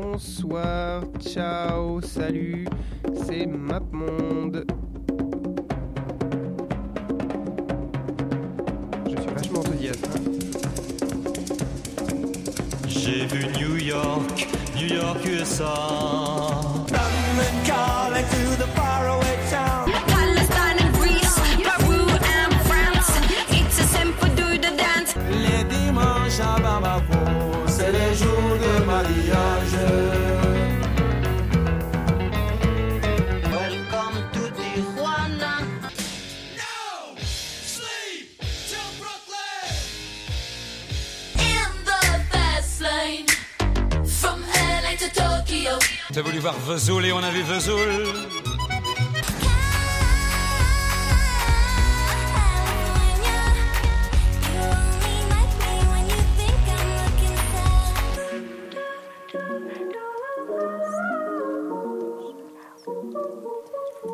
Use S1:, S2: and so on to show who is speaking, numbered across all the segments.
S1: bonsoir, ciao, salut, c'est MapMonde. Je suis vachement enthousiaste. hein.
S2: J'ai vu New York, New York, USA. Voir Vesoul et on a vu Vesoul.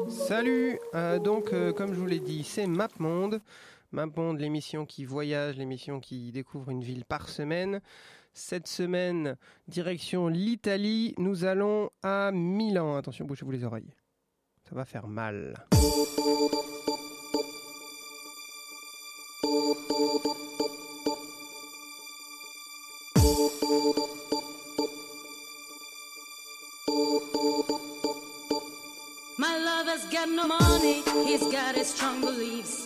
S1: Salut euh, Donc, euh, comme je vous l'ai dit, c'est MapMonde. MapMonde, l'émission qui voyage, l'émission qui découvre une ville par semaine. Cette semaine, direction l'Italie, nous allons à Milan. Attention, bouchez-vous les oreilles. Ça va faire mal.
S3: My lover's got no money, he's got his strong beliefs.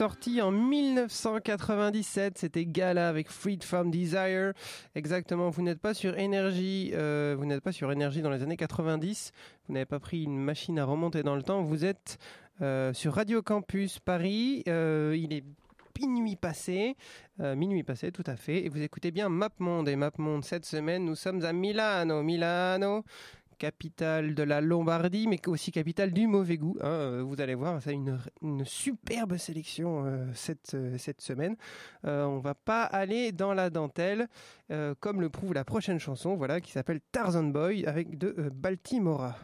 S1: sorti en 1997. C'était Gala avec Freed from Desire. Exactement. Vous n'êtes pas sur énergie. euh, vous n'êtes pas sur énergie dans les années 90. Vous n'avez pas pris une machine à remonter dans le temps. Vous êtes euh, sur Radio Campus Paris. Euh, il est minuit passé. Minuit passé, tout à fait. Et vous écoutez bien MapMonde. Et MapMonde, cette semaine, nous sommes à Milano. Milano capitale de la Lombardie, mais aussi capitale du mauvais goût. hein. Euh, vous allez voir, ça a une, une superbe sélection euh, cette, euh, cette semaine. Euh, on va pas aller dans la dentelle, comme le prouve la prochaine chanson, voilà, qui s'appelle Tarzan Boy avec de Baltimora.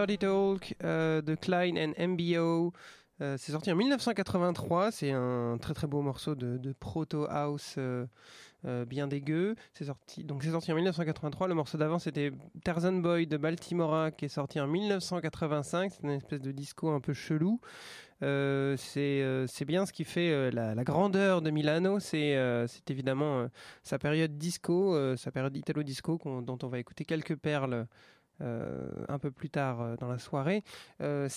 S1: Dirty Talk euh, de Klein and MBO. Euh, c'est sorti en 1983. C'est un très très beau morceau de, proto house euh, bien dégueu. C'est sorti donc c'est sorti en 1983. Le morceau d'avant c'était Tarzan Boy de Baltimora qui est sorti en 1985. C'est une espèce de disco un peu chelou. C'est c'est bien ce qui fait la, grandeur de Milano. C'est c'est évidemment sa période disco, sa période italo disco dont on va écouter quelques perles. Euh, un peu plus tard euh, dans la soirée. Euh,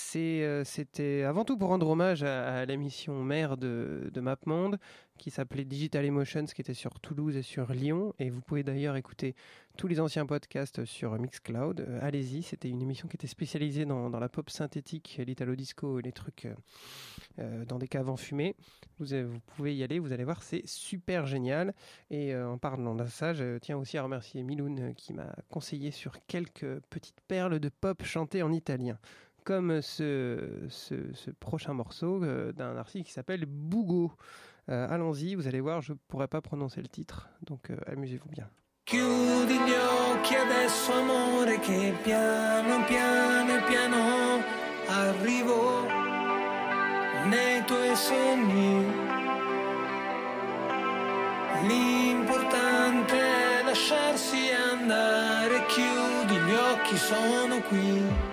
S1: C'était avant tout pour rendre hommage à, à l'émission mère de, de MapMonde qui s'appelait Digital Emotions, qui était sur Toulouse et sur Lyon. Et vous pouvez d'ailleurs écouter tous les anciens podcasts sur Mixcloud. Euh, Allez-y, c'était une émission qui était spécialisée dans, la pop synthétique, l'italo disco et les trucs euh, euh, dans des caves enfumées. Vous, vous pouvez y aller, vous allez voir, c'est super génial. Et en parlant de ça, je tiens aussi à remercier Miloun qui m'a conseillé sur quelques petites perles de pop chantées en italien. Comme ce, ce, prochain morceau d'un artiste qui s'appelle Bougo. Euh, Allons-y, vous allez voir, je pourrais pas prononcer le titre, donc euh, amusez-vous bien.
S4: Chiudi gli occhi adesso amore che piano piano piano arrivo nei tuoi sogni. L'importante è lasciarsi andare, chiudi gli occhi, sono qui.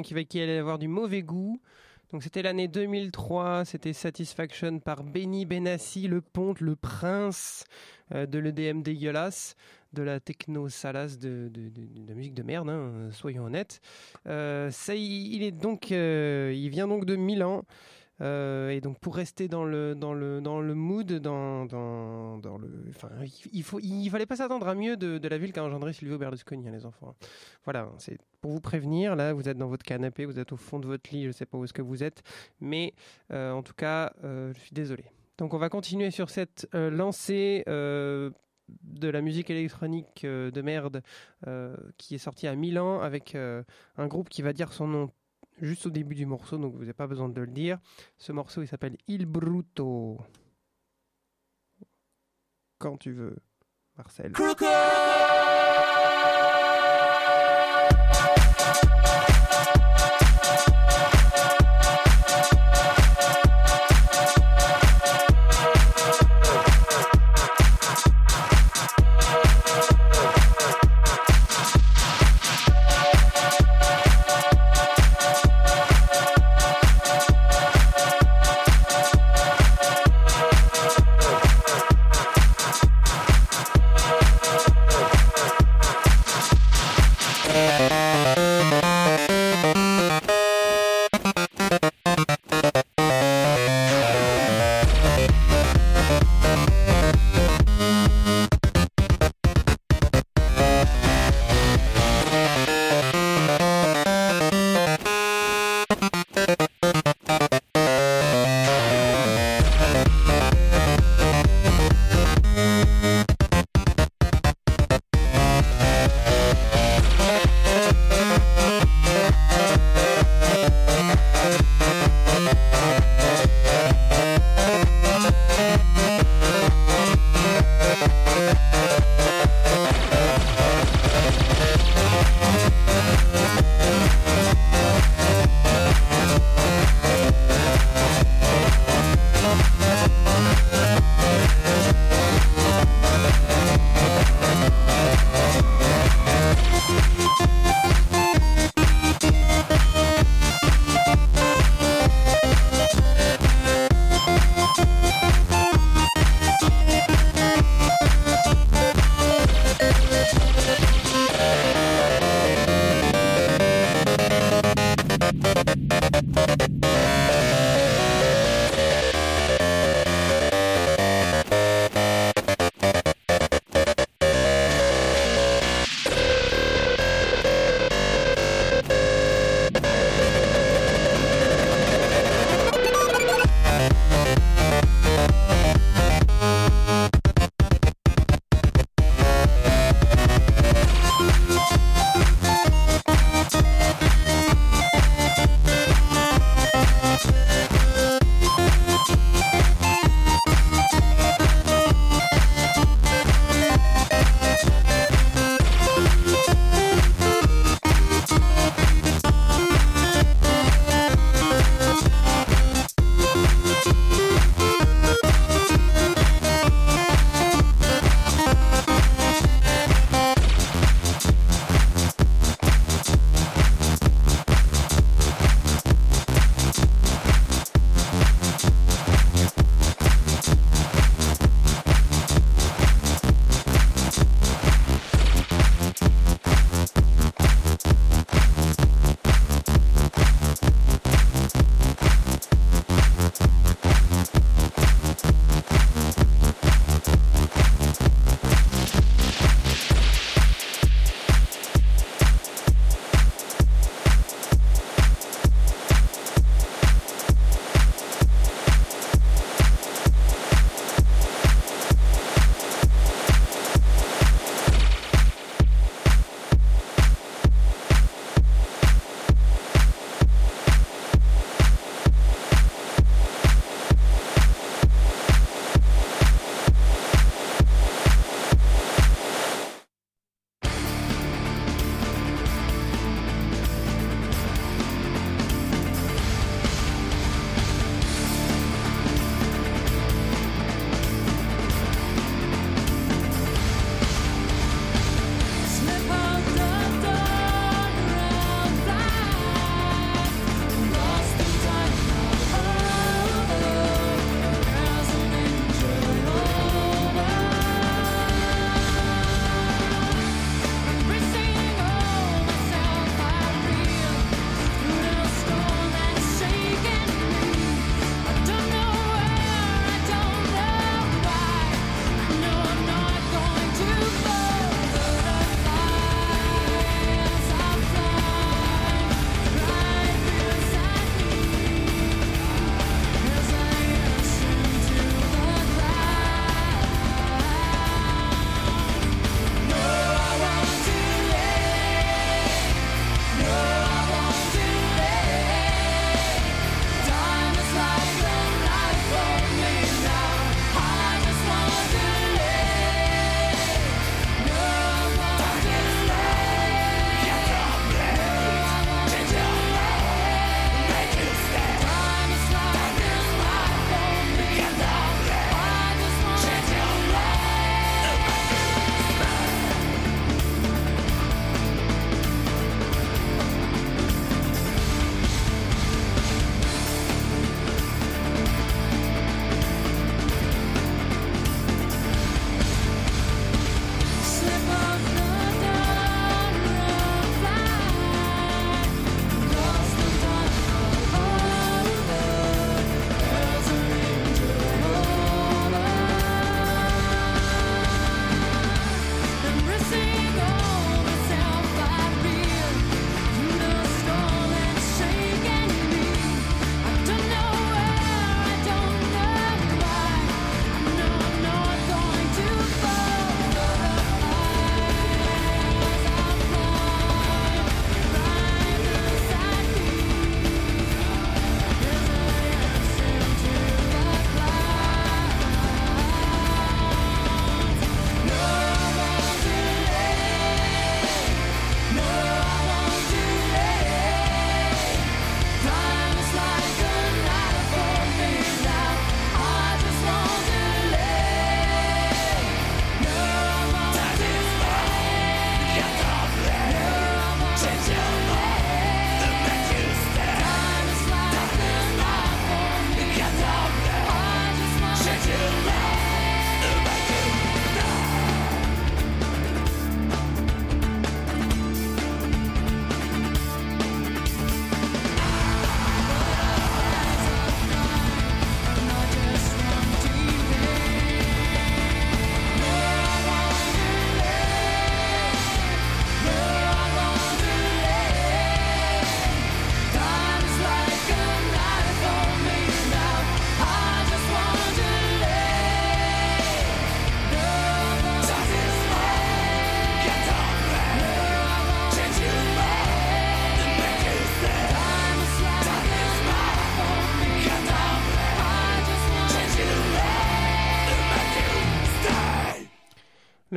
S1: Hein, qu'il va- qu'il allait avoir du mauvais goût. Donc c'était l'année 2003, c'était Satisfaction par Benny Benassi, le ponte, le prince euh, de l'EDM dégueulasse, de la techno salace, de, de- musique de merde, hein, soyons honnêtes. Euh, ça, il est donc, euh, il vient donc de Milan. Euh, et donc pour rester dans le dans le dans le mood, dans dans, dans le, enfin il, faut il fallait pas s'attendre à mieux de, la ville qu'a engendré Silvio Berlusconi, hein, les enfants. Voilà, c'est pour vous prévenir. Là, vous êtes dans votre canapé, vous êtes au fond de votre lit, je sais pas où est-ce que vous êtes, mais euh, en tout cas, euh, je suis désolé. Donc, on va continuer sur cette lancée de la musique électronique de merde qui est sortie à Milan avec un groupe qui va dire son nom juste au début du morceau, donc vous n'avez pas besoin de le dire. Ce morceau, il s'appelle Il Bruto. Quand tu veux, Marcel.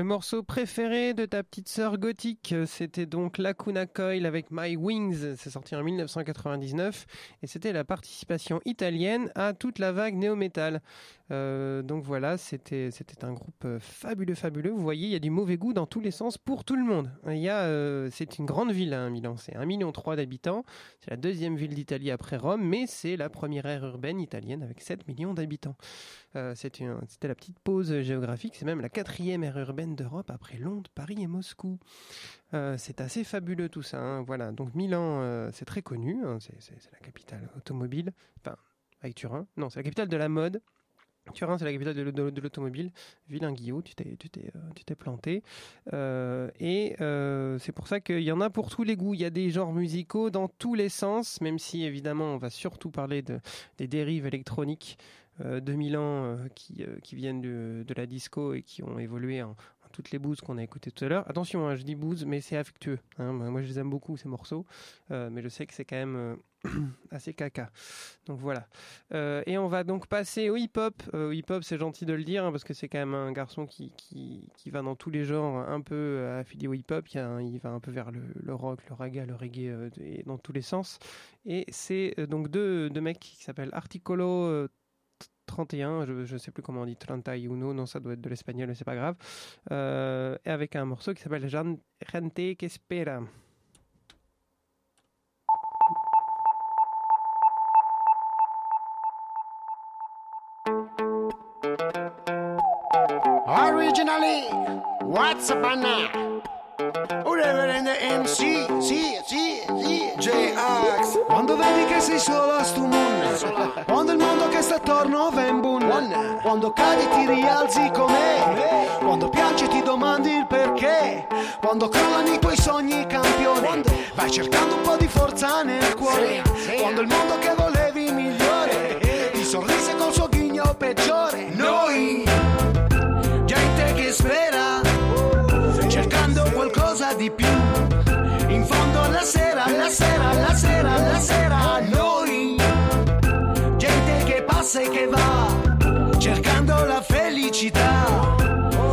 S1: Le morceau préféré de ta petite sœur gothique, c'était donc Lacuna Coil avec My Wings. C'est sorti en 1999 et c'était la participation italienne à toute la vague néo-metal. Euh, donc voilà, c'était un groupe euh, fabuleux, fabuleux. Vous voyez, il y a du mauvais goût dans tous les sens pour tout le monde. Euh, c'est une grande ville, hein, Milan. C'est 1,3 million d'habitants. C'est la deuxième ville d'Italie après Rome, mais c'est la première aire urbaine italienne avec 7 millions d'habitants. C'était la petite pause géographique. C'est même la quatrième aire urbaine d'Europe après Londres, Paris et Moscou. C'est assez fabuleux tout ça. hein. Voilà. Donc Milan, c'est très connu. hein. C'est la capitale automobile. Enfin, avec Turin. Non, c'est la capitale de la mode. Turin, c'est la capitale de, l'au- de l'automobile. Vilain Guillaume, tu t'es, tu t'es, euh, tu t'es planté. Euh, et euh, c'est pour ça qu'il y en a pour tous les goûts. Il y a des genres musicaux dans tous les sens, même si évidemment on va surtout parler de, des dérives électroniques de Milan qui, viennent de, de la disco et qui ont évolué en toutes les bouses qu'on a écoutées tout à l'heure. Attention, hein, je dis bouses, mais c'est affectueux. hein. Moi, je les aime beaucoup, ces morceaux. Euh, mais je sais que c'est quand même euh, assez caca. Donc voilà. Euh, et on va donc passer au hip-hop. Hip-hop, c'est gentil de le dire, hein, parce que c'est quand même un garçon qui, qui, qui va dans tous les genres, un peu affilié au hip-hop. Il, va un peu vers le, rock, le raga, le reggae, et dans tous les sens. Et c'est donc deux, deux mecs qui s'appellent Articolo 31, je ne sais plus comment on dit, 31, non, ça doit être de l'espagnol, mais c'est pas grave. Euh, et avec un morceau qui s'appelle Gente que espera.
S5: Originally, what's up now? Whatever in the MC, sì, sì. J-Ax. Quando vedi che sei solo a stu moon, quando il mondo che sta attorno va in bun, quando cadi ti rialzi com'è, quando piangi ti domandi il perché, quando crollano i tuoi sogni campione, vai cercando un po' di forza nel cuore, quando il mondo che volevi migliore, ti sorrise col suo ghigno peggiore. Sera, alla sera, alla sera, noi, gente che passa e che va, cercando la felicità.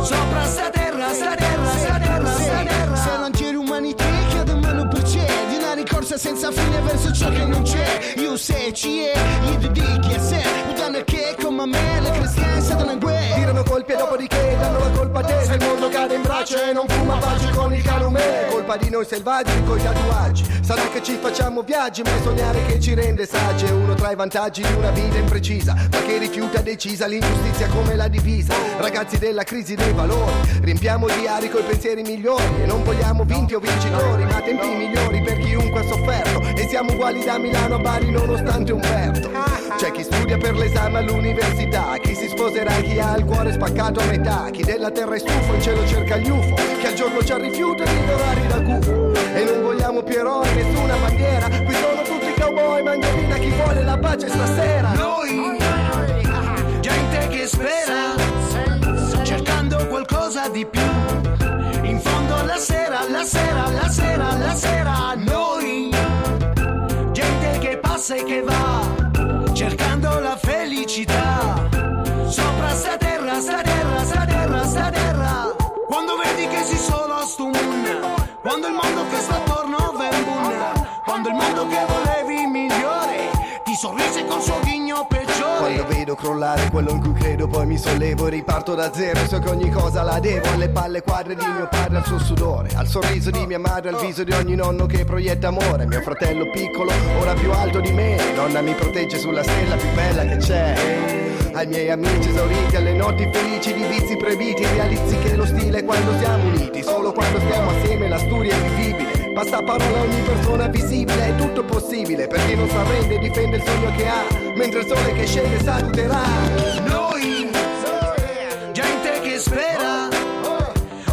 S5: Sopra sta terra, sta terra, sta terra, sta terra. Se non c'è l'umanità, che mano per c'è, di una ricorsa senza fine verso ciò che non c'è. Io se ci è, gli dedichi a sé, udano che come me, le cristiane stanno in guerra.
S6: Tirano colpi e dopodiché danno la colpa a te Se il mondo cade in braccio e non fuma pace con il calume. Colpa di noi selvaggi coi tatuaggi. Sarà che ci facciamo viaggi ma è sognare che ci rende saggi. È uno tra i vantaggi di una vita imprecisa Ma che rifiuta decisa l'ingiustizia come la divisa. Ragazzi della crisi dei valori Riempiamo i diari coi pensieri migliori. E non vogliamo vinti o vincitori Ma tempi migliori per chiunque ha sofferto. E siamo uguali da Milano a Bari nonostante Umberto C'è chi studia per l'esame all'università Chi si sposerà chi ha il cuore spaccato a metà Chi della terra è stufo in cielo cerca gli UFO Chi al giorno c'ha rifiuto di ignorare da gufo E non vogliamo più eroi, nessuna bandiera Qui sono tutti cowboy, mangiavina chi vuole la pace stasera
S5: Noi, gente che spera, cercando qualcosa di più. In fondo alla sera, alla sera, alla sera, alla sera, noi, gente che passa e che va, cercando la felicità. Sopra sta terra, sei solo a stu moon, quando il mondo che sta attorno va in bun, quando il mondo che volevi migliore, ti sorrise col suo
S6: vedo crollare quello in cui credo poi mi sollevo e riparto da zero So che ogni cosa la devo alle palle quadre di mio padre al suo sudore Al sorriso di mia madre, al viso di ogni nonno che proietta amore Mio fratello piccolo, ora più alto di me Nonna mi protegge sulla stella più bella che c'è ai miei amici esauriti, alle notti felici di vizi proibiti Realizzi che lo stile è quando siamo uniti Solo quando stiamo assieme la storia è vivibile Basta parola ogni persona visibile È tutto possibile per chi non si arrende difende il sogno che ha Mentre il sole che scende saluterà.
S5: Noi, gente che spera,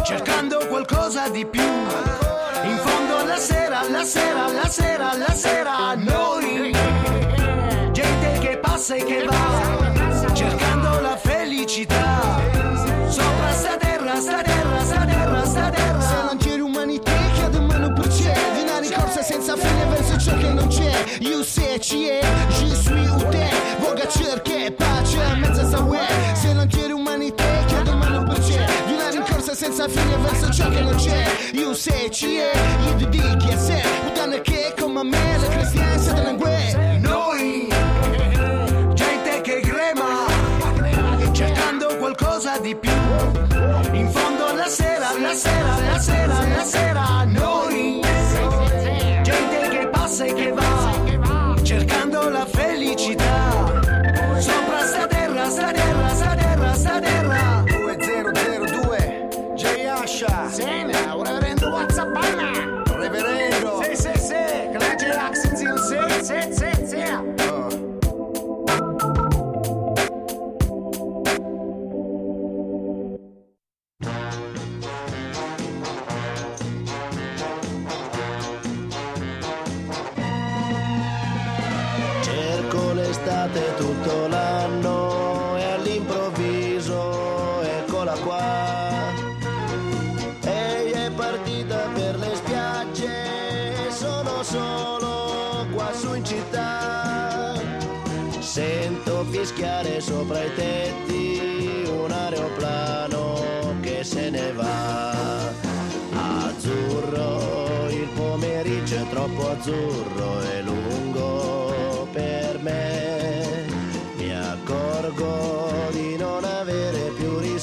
S5: cercando qualcosa di più. In fondo alla sera, alla sera, alla sera, alla sera, noi, gente che passa e che va, senza fine verso ciò che non c'è. Io se ci è, je suis u te, voga cerche pace, mezza sa uè. Se non c'è l'umanità, che mano per c'è, di una rincorsa senza fine verso ciò che non c'è. Io se ci è, io ti dico a sé Puttane che come me le cristiane siete in guerra Noi, gente che crema Cercando qualcosa di più. In fondo la sera, la sera, la sera, la sera Noi, sai che va, cercando la felicità. Sopra sta terra, sta terra, sta terra, sta terra. 2002, J. Asha. Sena, un reverendo Whatsappana. Reverendo. Se, se, se. Clagerax, se,
S7: se, se, se. L'anno e all'improvviso eccola qua. Ehi è partita per le spiagge sono solo qua su in città. Sento fischiare sopra i tetti un aeroplano che se ne va. Azzurro, il pomeriggio è troppo azzurro e lungo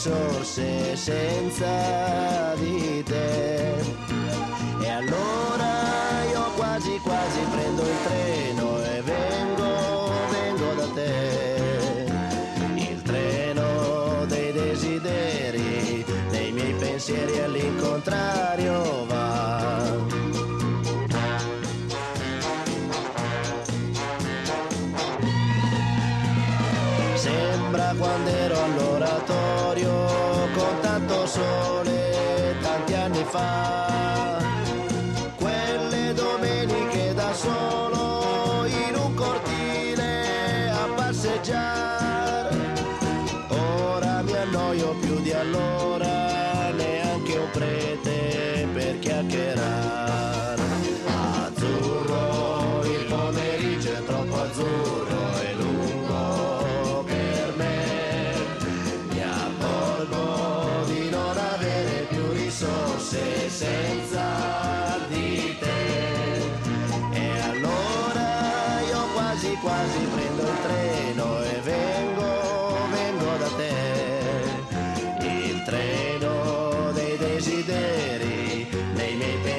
S7: risorse senza di te. E allora io quasi quasi prendo il treno e vengo, vengo da te. Il treno dei desideri, dei miei pensieri all'incontrario far.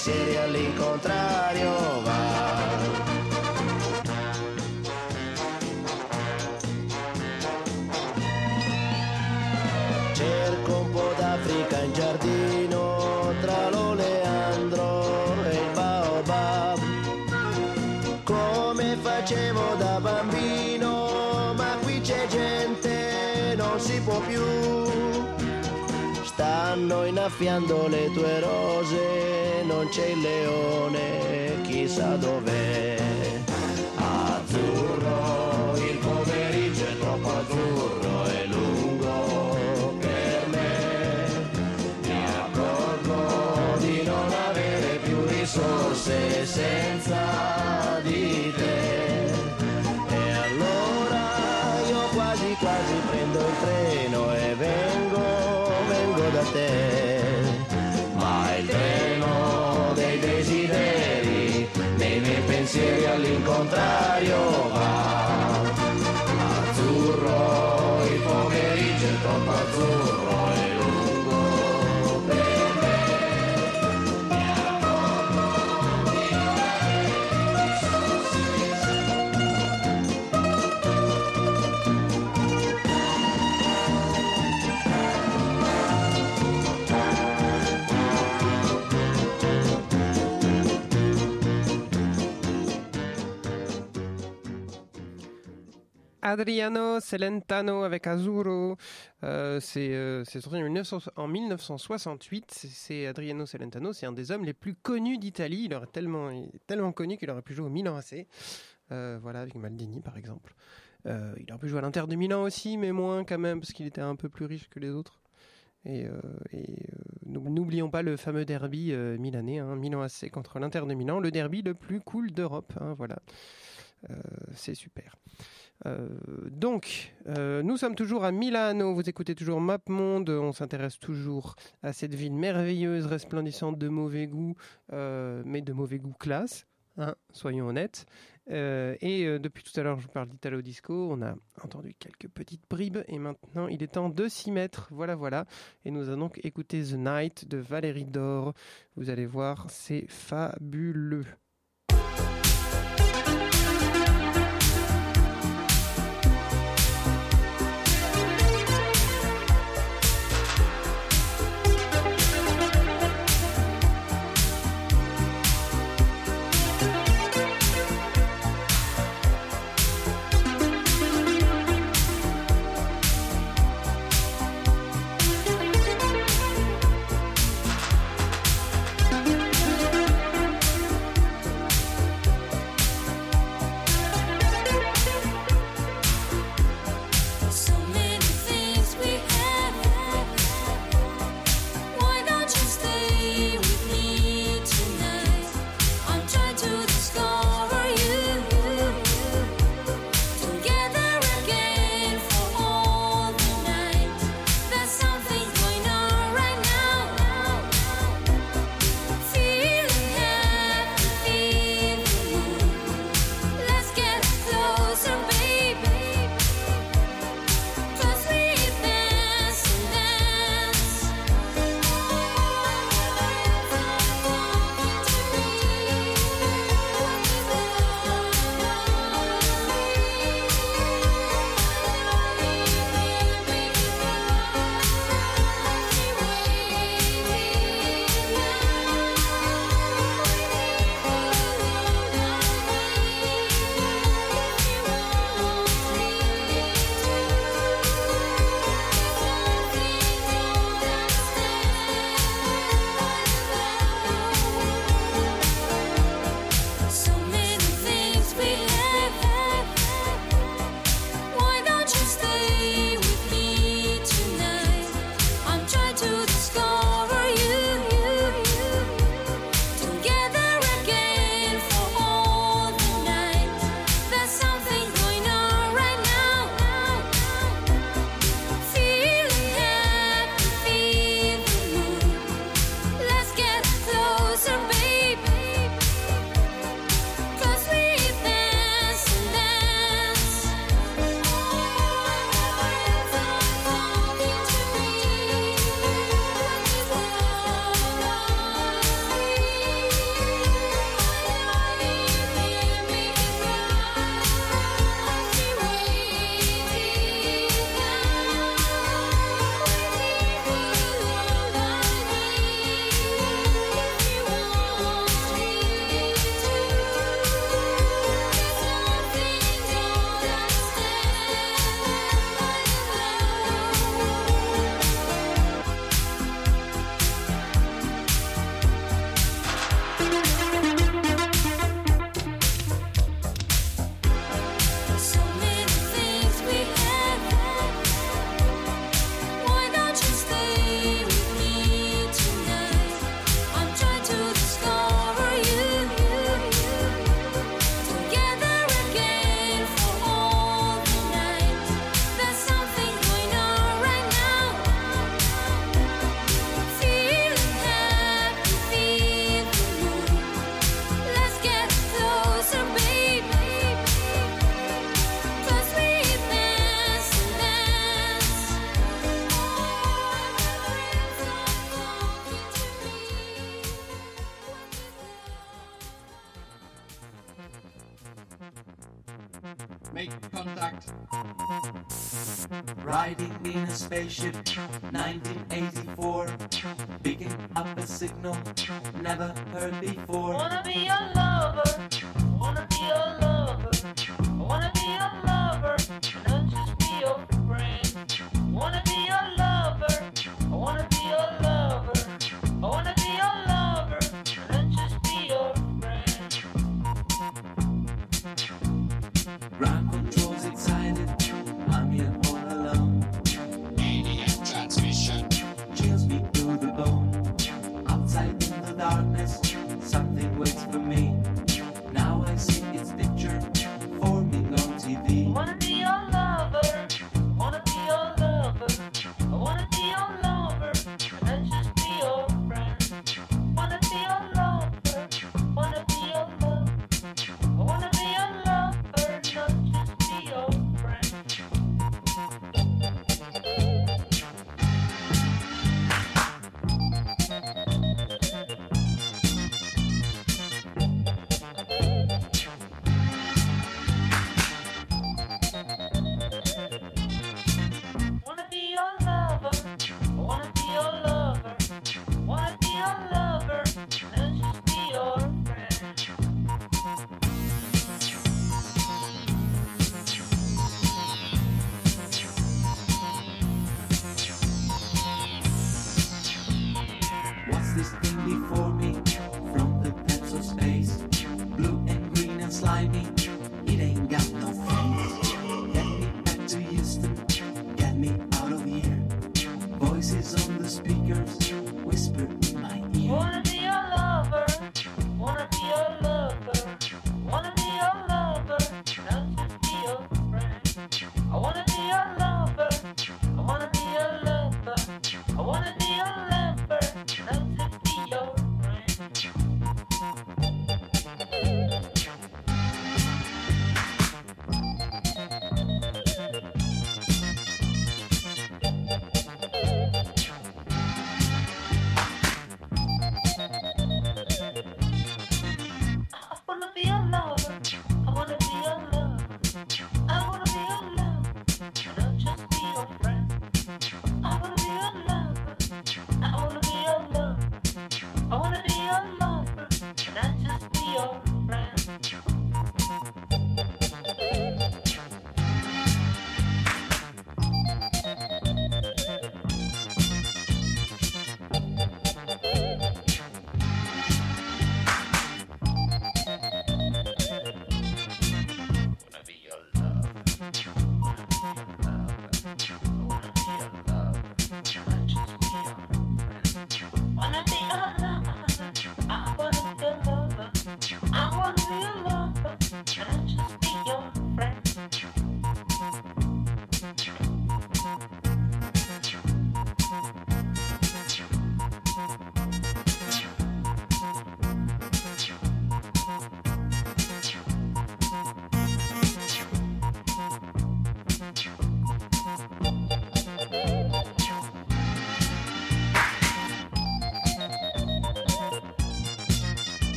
S7: sería al contrario va. Innaffiando le tue rose, non c'è il leone, chissà dov'è. Azzurro, il pomeriggio è troppo azzurro e lungo per me. Mi accorgo di non avere più risorse senza
S1: Adriano Celentano avec Azzurro. Euh, c'est euh, sorti en, 1968. C'est Adriano Celentano, c'est un des hommes les plus connus d'Italie. Il, aurait tellement, tellement connu qu'il aurait pu jouer au Milan AC. Euh, voilà, avec Maldini par exemple. Euh, il aurait pu jouer à l'Inter de Milan aussi, mais moins quand même, parce qu'il était un peu plus riche que les autres. Et, n'oublions pas le fameux derby milanais, hein, Milan AC contre l'Inter de Milan, le derby le plus cool d'Europe. Hein, voilà,
S8: c'est super. Euh, donc, euh, nous sommes toujours à Milano, vous écoutez toujours Map Monde, on s'intéresse toujours à cette ville merveilleuse, resplendissante de mauvais goût, euh, mais de mauvais goût classe, hein, soyons honnêtes. et depuis tout à l'heure, je vous parle d'Italo Disco, on a entendu quelques petites bribes, et maintenant il est temps de s'y mettre, voilà voilà. Et nous allons donc écouter The Night de Valérie Dor, vous allez voir, c'est fabuleux.
S9: signal never heard before.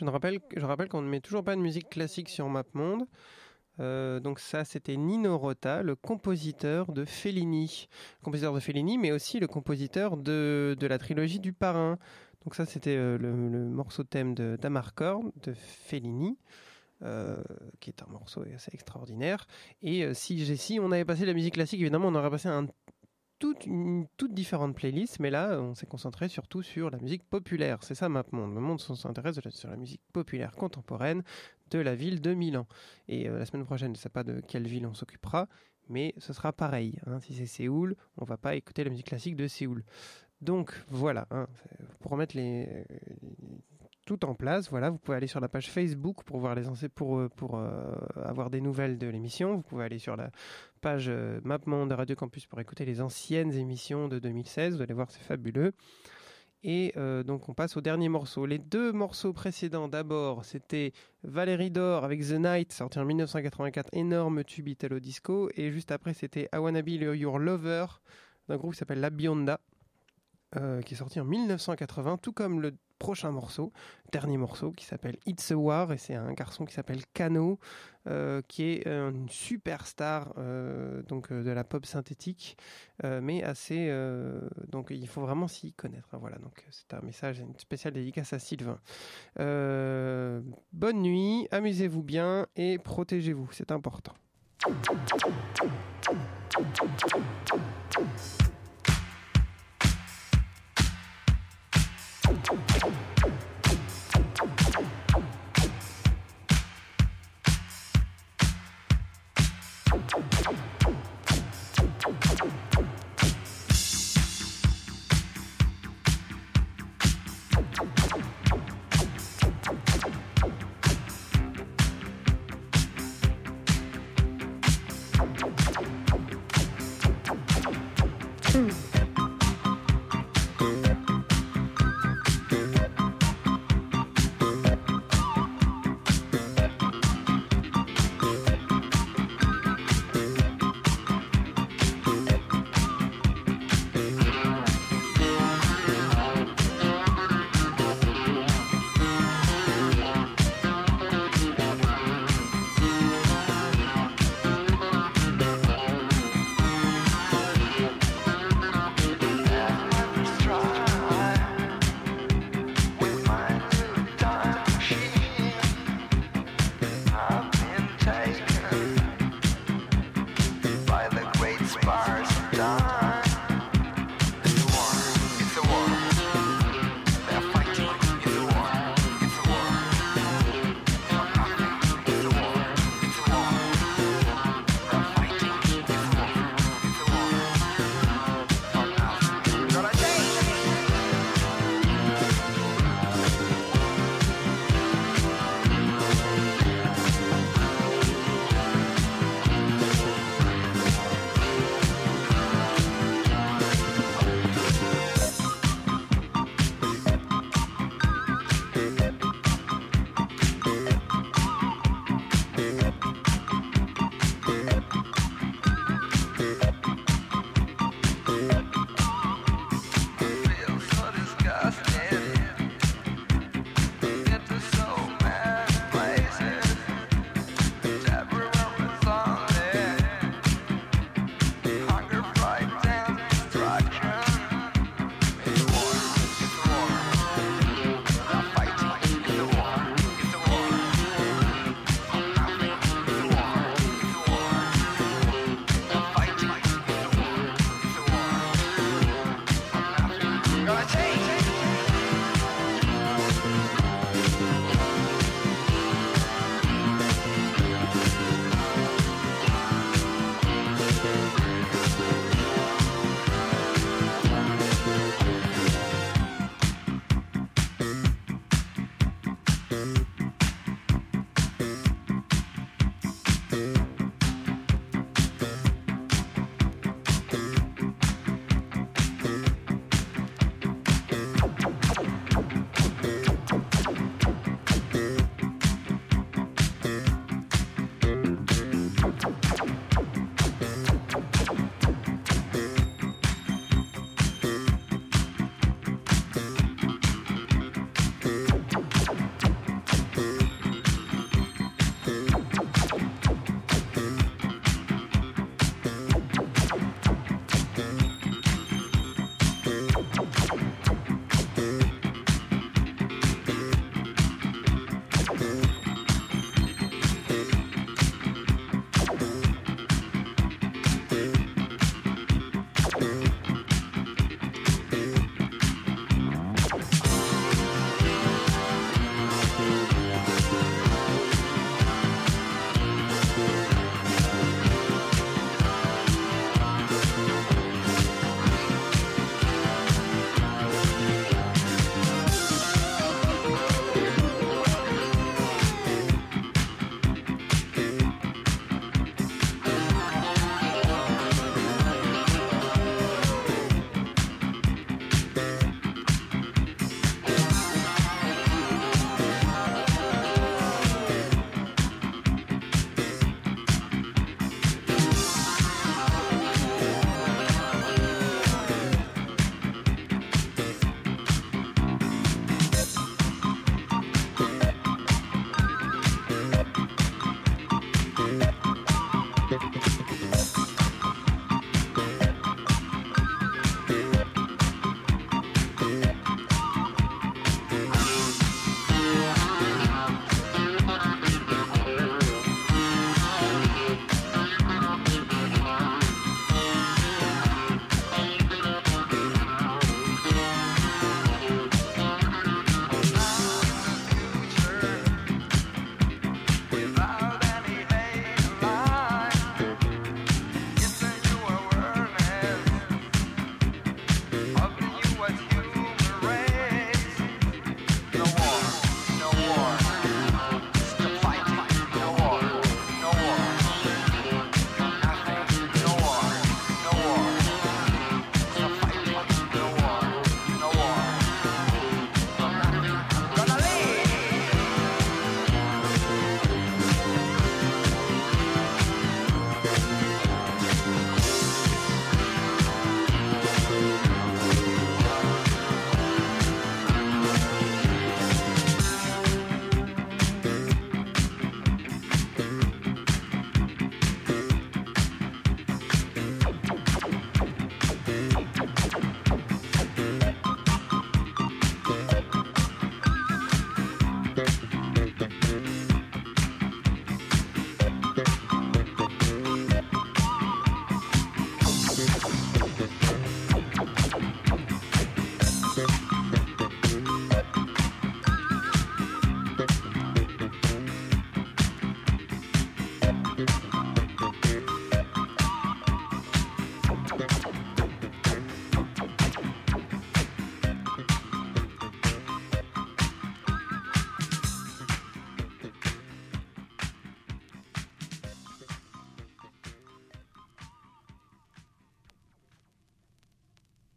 S1: Je, rappelle, je rappelle qu'on ne met toujours pas de musique classique sur MapMonde. Euh, donc ça, c'était Nino Rota, le compositeur de Fellini. Le compositeur de Fellini, mais aussi le compositeur de, de la trilogie du Parrain. Donc ça, c'était euh, le, le morceau thème de de Fellini. euh, qui est un morceau assez extraordinaire. Et si, si on avait passé la musique classique, évidemment, on aurait passé un, toute, une toute différente playlist, mais là, on s'est concentré surtout sur la musique populaire. C'est ça MapMonde. Le monde s'intéresse sur la musique populaire contemporaine de la ville de Milan. Et euh, la semaine prochaine, je ne sais pas de quelle ville on s'occupera, mais ce sera pareil. hein. Si c'est Séoul, on va pas écouter la musique classique de Séoul. Donc voilà, hein, pour remettre les, tout en place. Voilà, vous pouvez aller sur la page Facebook pour voir les pour euh, pour euh, avoir des nouvelles de l'émission. Vous pouvez aller sur la page euh, MapMonde de Radio Campus pour écouter les anciennes émissions de 2016. Vous allez voir, c'est fabuleux. Et euh, donc on passe au dernier morceau. Les deux morceaux précédents, d'abord, c'était Valérie Dor avec The Night, sorti en 1984, énorme tube italo disco. Et juste après, c'était I Wanna Be Your Lover, d'un groupe qui s'appelle La Bionda, qui est sorti en 1980, tout comme le prochain morceau, dernier morceau, qui s'appelle It's a War. Et c'est un garçon qui s'appelle Kano, euh, qui est euh, une superstar euh, donc, de la pop synthétique, mais assez. donc il faut vraiment s'y connaître. hein, Voilà, donc c'est un message, une spéciale dédicace à Sylvain. Bonne nuit, amusez-vous bien et protégez-vous, c'est important.